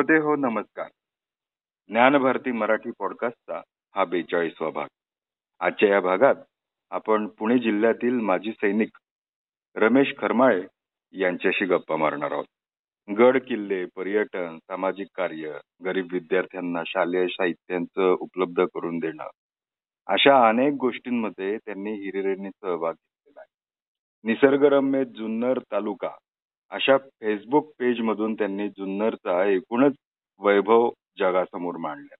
श्रोते हो नमस्कार. ज्ञानभारती मराठी पॉडकास्टचा हा बेचाळीसवा भाग आजच्या या भागात आपण पुणे जिल्ह्यातील माजी सैनिक रमेश खरमाळे यांच्याशी गप्पा मारणार आहोत. गड किल्ले पर्यटन सामाजिक कार्य गरीब विद्यार्थ्यांना शालेय साहित्यांचं उपलब्ध करून देणं अशा अनेक गोष्टींमध्ये त्यांनी हिरिरेने सहभाग घेतलेला आहे. निसर्गरम्य जुन्नर तालुका अशा फेसबुक पेज मधून त्यांनी जुन्नरचा एकूणच वैभव जगासमोर मांडला.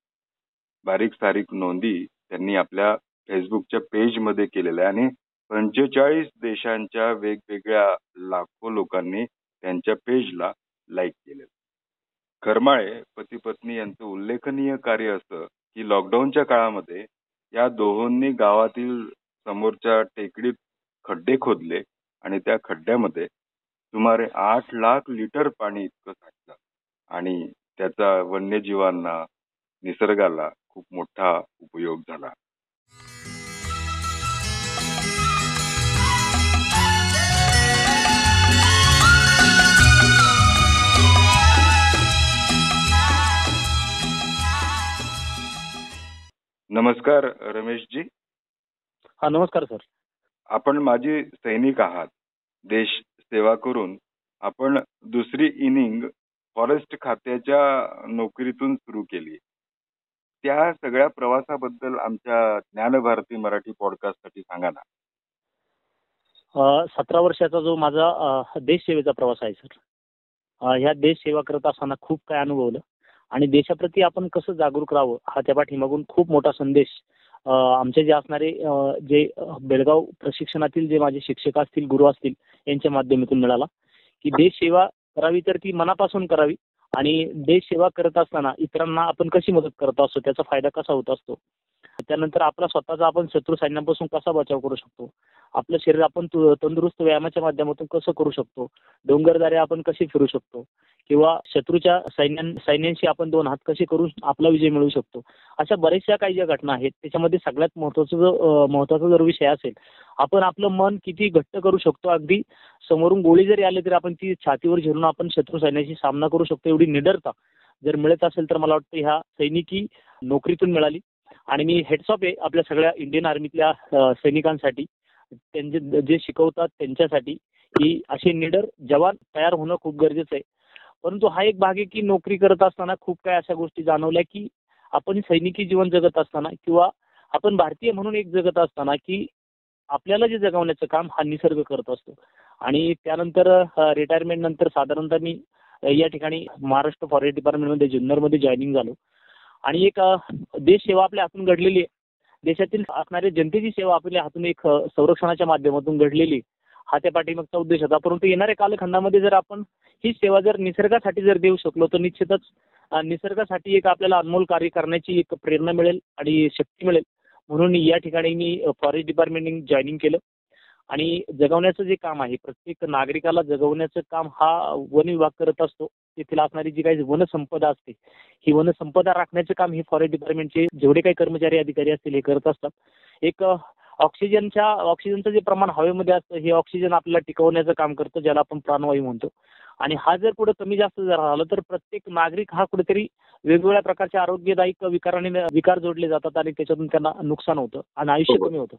बारीक सारीक नोंदी त्यांनी आपल्या फेसबुकच्या पेजमध्ये केलेल्या आणि पंचेचाळीस देशांच्या वेगवेगळ्या लाखो लोकांनी त्यांच्या पेजला लाईक केले. खरमाळे पती पत्नी यांचं उल्लेखनीय कार्य असं की लॉकडाऊनच्या काळामध्ये या दोहोंनी गावातील समोरच्या टेकडीत खड्डे खोदले आणि त्या खड्ड्यामध्ये सुमारे आठ लाख लिटर पाणी इतकं साठलं. आणि त्याचा वन्यजीवांना निसर्गाला खूप मोठा उपयोग झाला. नमस्कार रमेशजी. हा नमस्कार सर. आपण माजी सैनिक आहात. देश सेवा करून आपण दुसरी इनिंग फॉरेस्ट खात्याच्या नोकरीतून सुरू केली. त्या सगळ्या प्रवासाबद्दल आमच्या ज्ञानभारती मराठी पॉडकास्टसाठी सांगा ना. सतरा वर्षाचा जो माझा देश सेवेचा प्रवास आहे सर. ह्या देश सेवा करत असताना खूप काय अनुभवलं. आणि देशाप्रती आपण कसं जागरूक राहावं हा त्या पाठीमागून खूप मोठा संदेश आमचे जे असणारे जे बेळगाव प्रशिक्षणातील जे माझे शिक्षक असतील गुरु असतील यांच्या माध्यमातून मिळाला. की देश सेवा करावी तर ती मनापासून करावी आणि देश सेवा करत असताना इतरांना आपण कशी मदत करत असतो त्याचा फायदा कसा होत असतो? त्यानंतर आपला स्वतःचा आपण शत्रू सैन्यापासून कसा बचाव करू शकतो? आपलं शरीर आपण तंदुरुस्त व्यायामाच्या माध्यमातून कसं करू शकतो? डोंगरदारे आपण कशी फिरू शकतो? किंवा शत्रूच्या सैन्यां सैन्यांशी आपण दोन हात कसे करून आपला विजय मिळवू शकतो? अशा बऱ्याचशा काही ज्या घटना आहेत त्याच्यामध्ये सगळ्यात महत्वाचं जो महत्त्वाचा जर विषय असेल आपण आपलं मन किती घट्ट करू शकतो? अगदी समोरून गोळी जरी आली तरी आपण ती छातीवर झेलून आपण शत्रू सैन्याशी सामना करू शकतो एवढी निडरता जर मिळत असेल तर मला वाटतं ह्या सैनिकी नोकरीतून मिळाली. आणि मी हेड्स ऑफ आहे आपल्या सगळ्या इंडियन आर्मीतल्या सैनिकांसाठी त्यांचे जे शिकवतात त्यांच्यासाठी की असे निडर जवान तयार होणं खूप गरजेचं आहे. परंतु हा एक भाग आहे की नोकरी करत असताना खूप काय अशा गोष्टी जाणवल्या की आपण सैनिकी जीवन जगत असताना किंवा आपण भारतीय म्हणून एक जगत असताना की आपल्याला जे जगवण्याचं काम हा निसर्ग करत असतो. आणि त्यानंतर रिटायरमेंट नंतर साधारणतः मी या ठिकाणी महाराष्ट्र फॉरेस्ट डिपार्टमेंटमध्ये जुन्नरमध्ये जॉईनिंग झालो. आणि एक देश सेवा आपल्या हातून घडलेली आहे. देशातील असणाऱ्या जनतेची सेवा आपल्या हातून एक संरक्षणाच्या माध्यमातून घडलेली आहे. हा त्या पाठीमागचा उद्देश होता. परंतु येणाऱ्या कालखंडामध्ये जर आपण ही सेवा जर निसर्गासाठी जर देऊ शकलो तर निश्चितच निसर्गासाठी एक आपल्याला अनमोल कार्य करण्याची एक प्रेरणा मिळेल आणि शक्ती मिळेल. म्हणून या ठिकाणी मी फॉरेस्ट डिपार्टमेंट जॉईनिंग केलं. आणि जगवण्याचं जे काम आहे प्रत्येक नागरिकाला जगवण्याचं काम हा वन विभाग करत असतो. तेथील असणारी जी काही वनसंपदा असते ही वनसंपदा राखण्याचं काम हे फॉरेस्ट डिपार्टमेंटचे जेवढे काही कर्मचारी अधिकारी असतील हे करत असतात. एक ऑक्सिजनच्या ऑक्सिजनचं जे प्रमाण हवेमध्ये असतं हे ऑक्सिजन आपल्याला टिकवण्याचं काम करतं ज्याला आपण प्राणवायू म्हणतो. आणि हा जर कुठं कमी जास्त जर झाला तर प्रत्येक नागरिक हा कुठेतरी वेगवेगळ्या प्रकारच्या आरोग्यदायी विकाराने विकार जोडले जातात आणि त्याच्यातून त्यांना नुकसान होतं आणि आयुष्य. कमी होतं.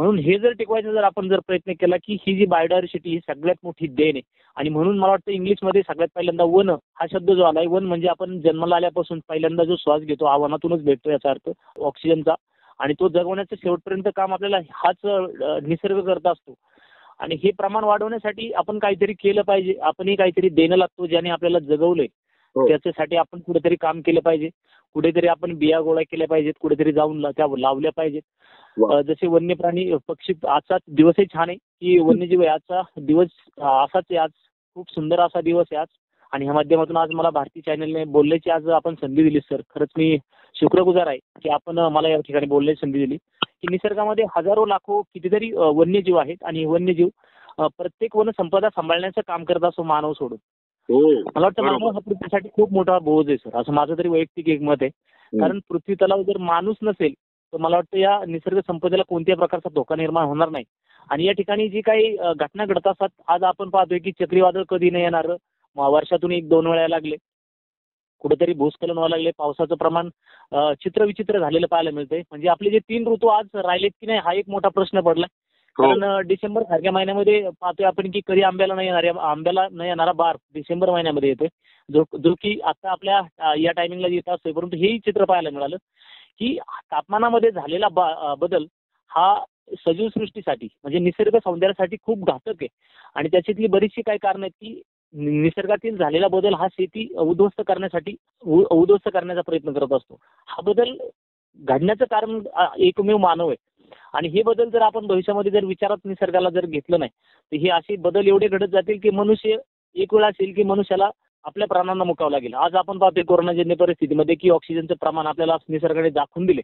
म्हणून हे जर टिकवायचं जर आपण जर प्रयत्न केला की ही जी बायोडायव्हर्सिटी ही सगळ्यात मोठी देण आहे. आणि म्हणून मला वाटतं इंग्लिशमध्ये सगळ्यात पहिल्यांदा वन हा शब्द जो आलाय वन म्हणजे आपण जन्माला आल्यापासून पहिल्यांदा जो श्वास घेतो वनातूनच भेटतो याचा अर्थ ऑक्सिजनचा. आणि तो जगवण्याचं शेवटपर्यंत काम आपल्याला हाच निसर्ग करत असतो. आणि हे प्रमाण वाढवण्यासाठी आपण काहीतरी केलं पाहिजे. आपणही काहीतरी देणं लागतो ज्याने आपल्याला जगवलंय. हो. त्याच्यासाठी आपण कुठेतरी काम केलं पाहिजे. कुठेतरी आपण बिया गोळा केल्या पाहिजेत कुठेतरी जाऊन त्या लावल्या पाहिजेत. जसे वन्य प्राणी पक्षी आजचा दिवसही छान आहे की वन्यजीव आजचा दिवस असाच आहे. आज खूप सुंदर असा दिवस आहे आज. आणि ह्या माध्यमातून आज मला भारती चॅनलने बोलण्याची आज आपण संधी दिली सर. खरंच मी शुक्रगुजार आहे की आपण मला या ठिकाणी बोलण्याची संधी दिली. की निसर्गामध्ये हजारो लाखो कितीतरी वन्यजीव आहेत. आणि वन्यजीव प्रत्येक वन संपदा सांभाळण्याचं काम करत असतो मानव सोडून. मला वाटतं. मानव हा पृथ्वीसाठी खूप मोठा बोज आहे सर. असं माझं तरी वैयक्तिक एक मत आहे. कारण पृथ्वी तलावर जर माणूस नसेल तर मला वाटतं या निसर्ग संपदेला कोणत्याही प्रकारचा धोका निर्माण होणार नाही. आणि या ठिकाणी जी काही घटना घडत असतात आज आपण पाहतोय की चक्रीवादळ कधी नाही येणार. वर्षातून एक दोन वेळा लागले. कुठेतरी भूस्खलन व्हायला लागले. पावसाचं प्रमाण चित्रविचित्र झालेलं पाहायला मिळतंय. म्हणजे आपले जे तीन ऋतू आज राहिलेत की नाही हा एक मोठा प्रश्न पडलाय हो हो. कारण डिसेंबर सारख्या महिन्यामध्ये पाहतोय आपण की कधी आंब्याला नाही येणार आंब्याला न येणारा बार डिसेंबर महिन्यामध्ये येतोय. जो जो की आता आपल्या या टायमिंगला येत असतोय. परंतु हेही चित्र पाहायला मिळालं की तापमानामध्ये झालेला बा- बदल हा सजीव सृष्टीसाठी म्हणजे निसर्ग सौंदर्यासाठी खूप घातक आहे. आणि त्याच्यातली बरीचशी काही कारण आहेत की निसर्गातील झालेला बदल हा शेती उद्ध्वस्त करण्यासाठी उद्ध्वस्त करण्याचा प्रयत्न करत असतो. हा बदल घडण्याचं कारण एकमेव मानव आहे. आणि हे बदल जर आपण भविष्यामध्ये जर विचारात निसर्गाला जर घेतलं नाही तर हे असे बदल एवढे घडत जातील की मनुष्य एक वेळ असेल की मनुष्याला आपल्या प्राणांना मुकावं लागेल. आज आपण पाहतोय कोरोनाजन्य परिस्थितीमध्ये की ऑक्सिजनचं प्रमाण आपल्याला निसर्गाने दाखवून दिले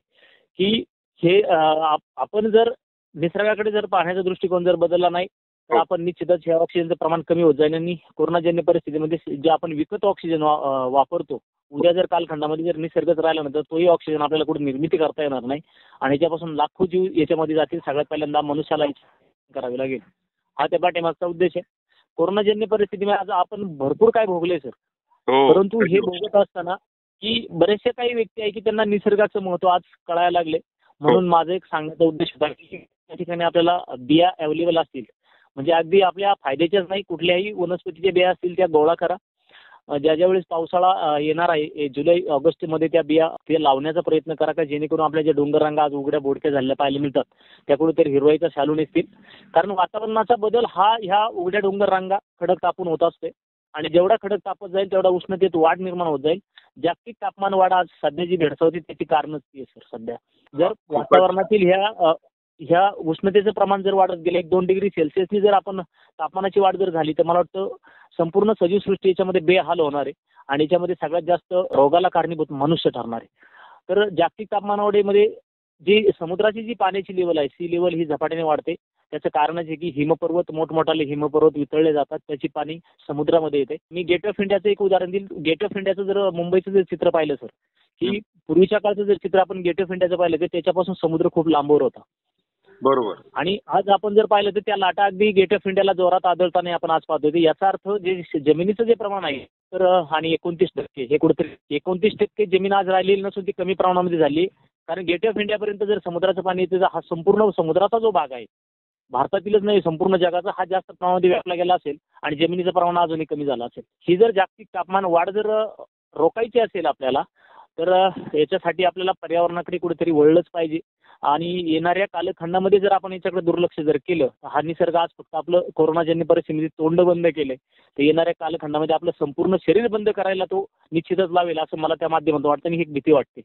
की हे आपण जर निसर्गाकडे जर पाहण्याचा दृष्टिकोन जर बदलला नाही तर हो. आपण निश्चितच हे ऑक्सिजनचं प्रमाण कमी होत जाईल आणि कोरोनाजन्य परिस्थितीमध्ये जे आपण विकत ऑक्सिजन वा- वापरतो उद्या जर कालखंडामध्ये जर निसर्गच राहिला ना तर तोही ऑक्सिजन आपल्याला कुठे निर्मिती करता येणार नाही. आणि याच्यापासून लाखो जीव याच्यामध्ये जातील. सगळ्यात पहिल्यांदा मनुष्याला करावी लागेल. हा त्या पाठीमागचा उद्देश आहे. कोरोनाजन्य परिस्थितीमध्ये आज आपण भरपूर काय भोगले सर. हो परंतु हे भोगत असताना की बरेचसे काही व्यक्ती आहे की त्यांना निसर्गाचं महत्त्व आज कळायला लागले. म्हणून माझा एक सांगण्याचा उद्देश होता की त्या ठिकाणी आपल्याला बिया अवेलेबल असतील. म्हणजे अगदी आपल्या फायद्याच्याच नाही कुठल्याही वनस्पतीच्या बिया असतील त्या गोळा करा. ज्या ज्या वेळेस पावसाळा येणार आहे जुलै ऑगस्टमध्ये त्या बिया ते लावण्याचा प्रयत्न करा का जेणेकरून आपल्या ज्या डोंगर रांगा आज उघड्या बोडक्या झालेल्या पाहायला मिळतात त्या कुठेतरी हिरवाईचा शालू निघतील कारण वातावरणाचा बदल हा ह्या उघड्या डोंगर रांगा खडक तापून होत असते आणि जेवढा खडक तापत जाईल तेवढा उष्णतेत वाढ निर्माण होत जाईल. जागतिक तापमान वाढ आज सध्या जी भेडसावती त्याची कारणच ती आहे सर सध्या. जर. वातावरणातील ह्या ह्या उष्णतेचं प्रमाण जर वाढत गेलं एक दोन डिग्री सेल्सिअसनी जर आपण तापमानाची वाढ जर झाली तर मला वाटतं संपूर्ण सजीव सृष्टी याच्यामध्ये बेहाल होणार आहे आणि याच्यामध्ये सगळ्यात जास्त रोगाला कारणीभूत मनुष्य ठरणार आहे. तर जागतिक तापमानवाढीमध्ये जी समुद्राची जी पाण्याची लेवल आहे सी लेवल ही झपाट्याने वाढते. त्याचं कारणच आहे की हिमपर्वत मोठमोठाले हिमपर्वत वितळले जातात त्याची पाणी समुद्रामध्ये येते. मी गेट ऑफ इंडियाचं एक उदाहरण देईल. गेट ऑफ इंडियाचं जर मुंबईचं जर चित्र पाहिलं सर की पूर्वीच्या काळचं जर चित्र आपण गेट ऑफ इंडियाचं पाहिलं तर त्याच्यापासून समुद्र खूप लांबवर होता. बरोबर. आणि आज आपण जर पाहिलं तर त्या लाटा अगदी गेट ऑफ इंडियाला जोरात आदळताना आपण आज पाहतो. याचा अर्थ जे जमिनीचं जे प्रमाण आहे तर आणि एकोणतीस टक्के हे कुठेतरी एकोणतीस टक्के जमीन आज राहिलेली नसून ती कमी प्रमाणामध्ये झाली. कारण गेट ऑफ इंडियापर्यंत जर समुद्राचं पाणी येते हा संपूर्ण समुद्राचा जो भाग आहे भारतातीलच नाही संपूर्ण जगाचा हा जास्त प्रमाणामध्ये व्यापला गेला असेल आणि जमिनीचं प्रमाण अजूनही कमी झालं असेल. ही जर जागतिक तापमान वाढ जर रोखायची असेल आपल्याला तर याच्यासाठी आपल्याला पर्यावरणाकडे कुठेतरी वळलंच पाहिजे. आणि येणाऱ्या कालखंडामध्ये जर आपण याच्याकडे दुर्लक्ष जर केलं हा निसर्ग आज फक्त आपलं कोरोनाजन्य परिस्थितीमध्ये तोंड बंद केलंय तर येणाऱ्या कालखंडामध्ये आपलं संपूर्ण शरीर बंद करायला तो निश्चितच लावेल असं मला त्या माध्यमातून वाटतं आणि एक भीती वाटते.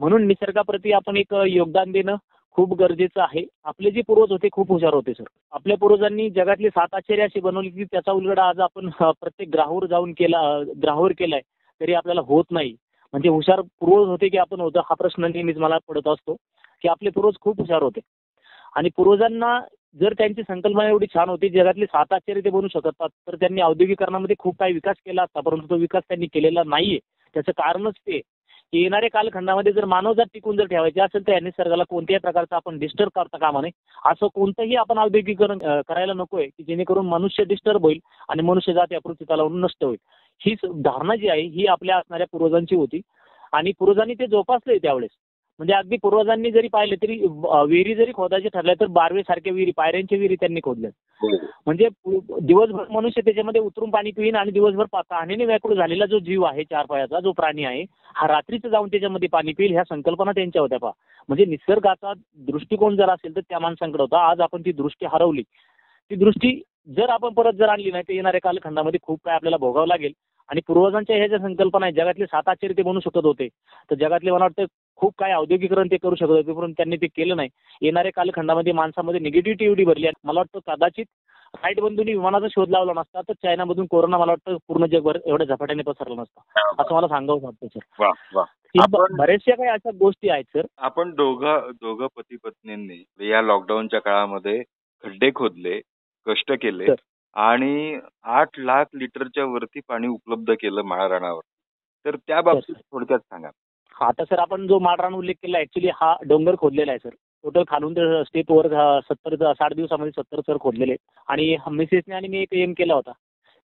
म्हणून निसर्गाप्रती आपण एक योगदान देणं खूप गरजेचं आहे. आपले जे पूर्वज होते खूप हुशार होते सर आपल्या पूर्वजांनी जगातली सात आश्चर्य अशी बनवली की त्याचा उलगडा आज आपण प्रत्येक ग्राहवर जाऊन केला अं, ग्राहवर केलाय तरी आपल्याला होत नाही. म्हणजे हुशार पूर्वज होते की आपण होतो हा प्रश्न नेहमीच मला पडत असतो. की आपले पूर्वज खूप हुशार होते. आणि पूर्वजांना जर त्यांची संकल्पना एवढी छान होती जगातले सात आश्चर्य ते बनू शकतात तर त्यांनी औद्योगिकरणामध्ये खूप काही विकास केला असता परंतु तो विकास त्यांनी केलेला नाहीये. त्याचं कारणच ते की येणाऱ्या कालखंडामध्ये जर मानवजात टिकून जर ठेवायची असेल तर या निसर्गाला कोणत्याही प्रकारचं आपण डिस्टर्ब करता कामा नये. असं कोणतंही आपण औद्योगिकरण करायला नकोय की जेणेकरून मनुष्य डिस्टर्ब होईल आणि मनुष्य जात या पृथ्वीतलावरून नष्ट होईल. ही धारणा जी आहे ही आपल्या असणाऱ्या पूर्वजांची होती. आणि पूर्वजांनी ते जोपासले त्यावेळेस. म्हणजे अगदी पूर्वजांनी जरी पाहिले तरी विहिरी जरी खोदायची ठरल्या तर बारवे सारख्या विहिरी पायऱ्यांच्या विहिरी त्यांनी खोदल्या हो. म्हणजे पु- दिवसभर मनुष्य त्याच्यामध्ये उतरून पाणी पिईन आणि दिवसभर पा- तहानेने व्याकुळ झालेला जो जीव आहे चार पायाचा जो प्राणी आहे हा रात्रीचं जाऊन त्याच्यामध्ये पाणी पिईल ह्या संकल्पना त्यांच्या होत्या पहा. म्हणजे निसर्गाचा दृष्टिकोन जर असेल तर त्या माणसांकडे होता. आज आपण ती दृष्टी हरवली. ती दृष्टी जर आपण परत जर आणली नाही तर येणाऱ्या कालखंडामध्ये खूप काय आपल्याला भोगावं लागेल. आणि पूर्वजांच्या ह्या ज्या संकल्पना आहेत जगातले सात आश्चर्य ते बनू शकत होते. तर जगातले मला वाटतं खूप काय औद्योगिकरण ते करू शकत होते परंतु त्यांनी ते केलं नाही. येणाऱ्या कालखंडामध्ये माणसामध्ये निगेटिव्हिटी एवढी भरली आहे मला वाटतं कदाचित राईट बंधूंनी विमानाचा शोध लावला नसता तर चायनामधून कोरोना मला वाटतं पूर्ण जगभर एवढ्या झपाट्याने पसरला नसता. असं मला सांगावं वाटतं सर. बऱ्याचशा काही अशा गोष्टी आहेत सर. आपण दोघं दोघं पती पत्नींनी या लॉकडाऊनच्या काळामध्ये खड्डे खोदले कष्ट केले. आणि आठ लाख लिटरच्या वरती पाणी उपलब्ध केलं माळरानावर तर त्या बाबतीत. थोडक्यात सांगा. आता सर आपण जो माळरान उल्लेख केला ऍक्च्युली हा डोंगर खोदलेला आहे सर. टोटल खालून तर स्टेप वर सत्तर साठ दिवसामध्ये सत्तर सर खोदलेले. आणि मिसेसने आणि मी एक एम केला होता.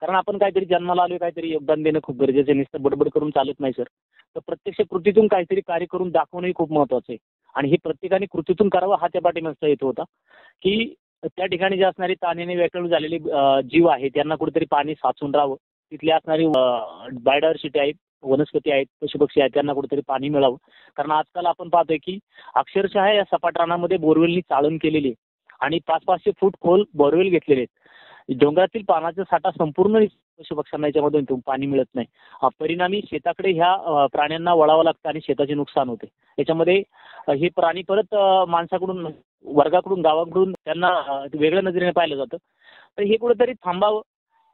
कारण आपण काहीतरी जन्माला आलोय काहीतरी योगदान देणं खूप गरजेचं आहे नुसतं बडबड करून चालत नाही सर. तर प्रत्यक्ष कृतीतून काहीतरी कार्य करून दाखवणंही खूप महत्वाचं आहे. आणि हे प्रत्येकाने कृतीतून करावं हा त्या पाठीमागचा हेतू होता. की त्या ठिकाणी जे असणारी ताण्याने व्याकुळ झालेले जीव आहे त्यांना कुठेतरी पाणी साचून राहावं. तिथली असणारी बायोडायव्हर्सिटी आहेत वनस्पती आहेत पशुपक्षी आहेत त्यांना कुठेतरी पाणी मिळावं. कारण आजकाल आपण पाहतोय की अक्षरशः या सपाट रानामध्ये बोरवेलनी चाळण केलेली आहे. आणि पाच पाचशे फूट खोल बोरवेल घेतलेले आहेत. डोंगरातील पानाचा साठा संपूर्ण पशुपक्ष्यांना याच्यामधून पाणी मिळत नाही. परिणामी शेताकडे ह्या प्राण्यांना वळावं लागतं आणि शेताचे नुकसान होते. याच्यामध्ये हे प्राणी परत माणसाकडून वर्गाकडून गावाकडून त्यांना वेगळ्या नजरेने पाहिलं जातं. तर हे कुठेतरी थांबावं.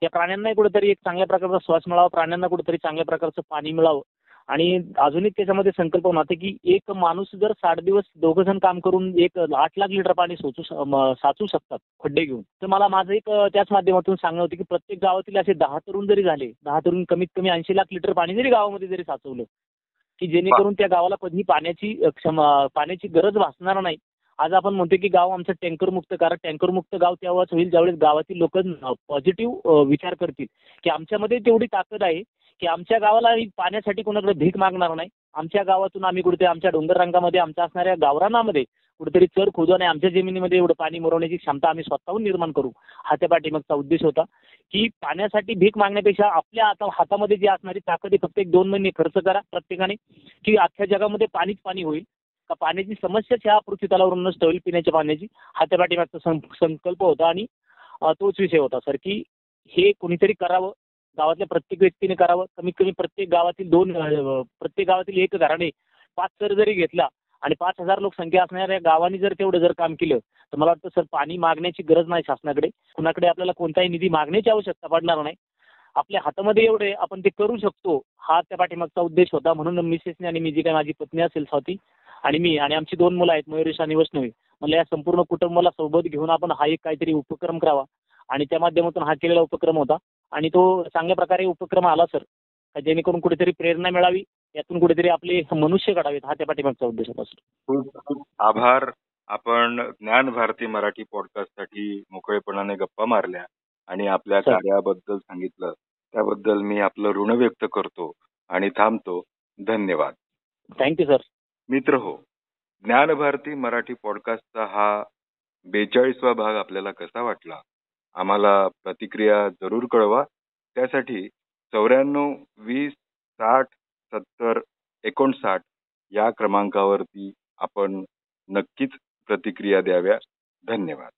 या प्राण्यांनाही कुठेतरी एक चांगल्या प्रकारचा श्वास मिळावा प्राण्यांना कुठेतरी चांगल्या प्रकारचं पाणी मिळावं. आणि अजून एक त्याच्यामध्ये संकल्पना होते की एक माणूस जर साठ दिवस दोघं जण काम करून एक आठ लाख लिटर पाणी सोचू साचू शकतात खड्डे घेऊन. तर मला माझं एक त्याच माध्यमातून सांगणं होतं की प्रत्येक गावातील असे दहा तरुण जरी झाले दहा तरुण कमीत कमी ऐंशी लाख लिटर पाणी जरी गावामध्ये जरी साचवलं की जेणेकरून त्या गावाला कधी पाण्याची क्षम पाण्याची गरज भासणार नाही. आज आपण म्हणतो की गाव आमचं टँकर मुक्त कारण टँकर मुक्त गाव तेव्हाच होईल ज्यावेळेस गावातील लोक पॉझिटिव्ह विचार करतील. की आमच्यामध्ये तेवढी ताकद आहे की आमच्या गावाला पाण्यासाठी कोणाकडे भीक मागणार नाही. आमच्या गावातून आम्ही कुठेतरी आमच्या डोंगर रंगामध्ये आमच्या असणाऱ्या गावरानामध्ये कुठेतरी चर खोदू आणि आमच्या जमिनीमध्ये एवढं पाणी मुरवण्याची क्षमता आम्ही स्वतःहून निर्माण करू. हा त्या पाठीमागचा उद्देश होता की पाण्यासाठी भीक मागण्यापेक्षा आपल्या आता हातामध्ये जी असणारी ताकद आहे फक्त एक दोन महिने खर्च करा प्रत्येकाने की अख्ख्या जगामध्ये पाणीच पाणी होईल. का पाण्याची समस्याच ह्या पृथ्वी तलावरून नष्ट होईल पिण्याच्या पाण्याची हा त्या पाठीमागचा संकल्प होता आणि तोच विषय होता. सर की हे कोणीतरी करावं गावातल्या प्रत्येक व्यक्तीने करावं कमीत कमी प्रत्येक गावातील दोन प्रत्येक गावातील एक घराणे पाच सर जरी घेतला आणि पाच हजार लोकसंख्या असणाऱ्या गावांनी जर तेवढं जर काम केलं तर मला वाटतं सर पाणी मागण्याची गरज नाही शासनाकडे. कुणाकडे आपल्याला कोणताही निधी मागण्याची आवश्यकता पडणार नाही. आपल्या हातामध्ये एवढे आपण ते करू शकतो हा त्या पाठीमागचा उद्देश होता म्हणून मिसेसने आणि मी जी काही माझी पत्नी असेल स्वाती आणि मी आणि आमची दोन मुलं आहेत मयुरेश आणि वैष्णवी. म्हणलं या संपूर्ण कुटुंबाला सोबत घेऊन आपण हा एक काहीतरी उपक्रम करावा. आणि त्या माध्यमातून हा केलेला उपक्रम होता. आणि तो चांगल्या प्रकारे उपक्रम आला सर. जेणेकरून कुठेतरी प्रेरणा मिळावी यातून कुठेतरी आपले मनुष्य घडावेत हा त्या पाठीमागचा उद्देश होता सर. खूप खूप आभार. आपण ज्ञान भारती मराठी पॉडकास्टसाठी मोकळेपणाने गप्पा मारल्या आणि आपल्या. कार्याबद्दल सांगितलं. त्याबद्दल मी आपलं ऋण व्यक्त करतो आणि थांबतो. धन्यवाद. थँक्यू सर मित्र हो ज्ञानभारती मराठी पॉडकास्टचा हा बेचाळीसवा भाग आपल्याला कसा वाटला? आम्हाला प्रतिक्रिया जरूर कळवा. त्यासाठी चौऱ्याण्णव वीस साठ सत्तर एकोणसाठ या क्रमांकावरती आपण नक्कीच प्रतिक्रिया द्याव्या. धन्यवाद.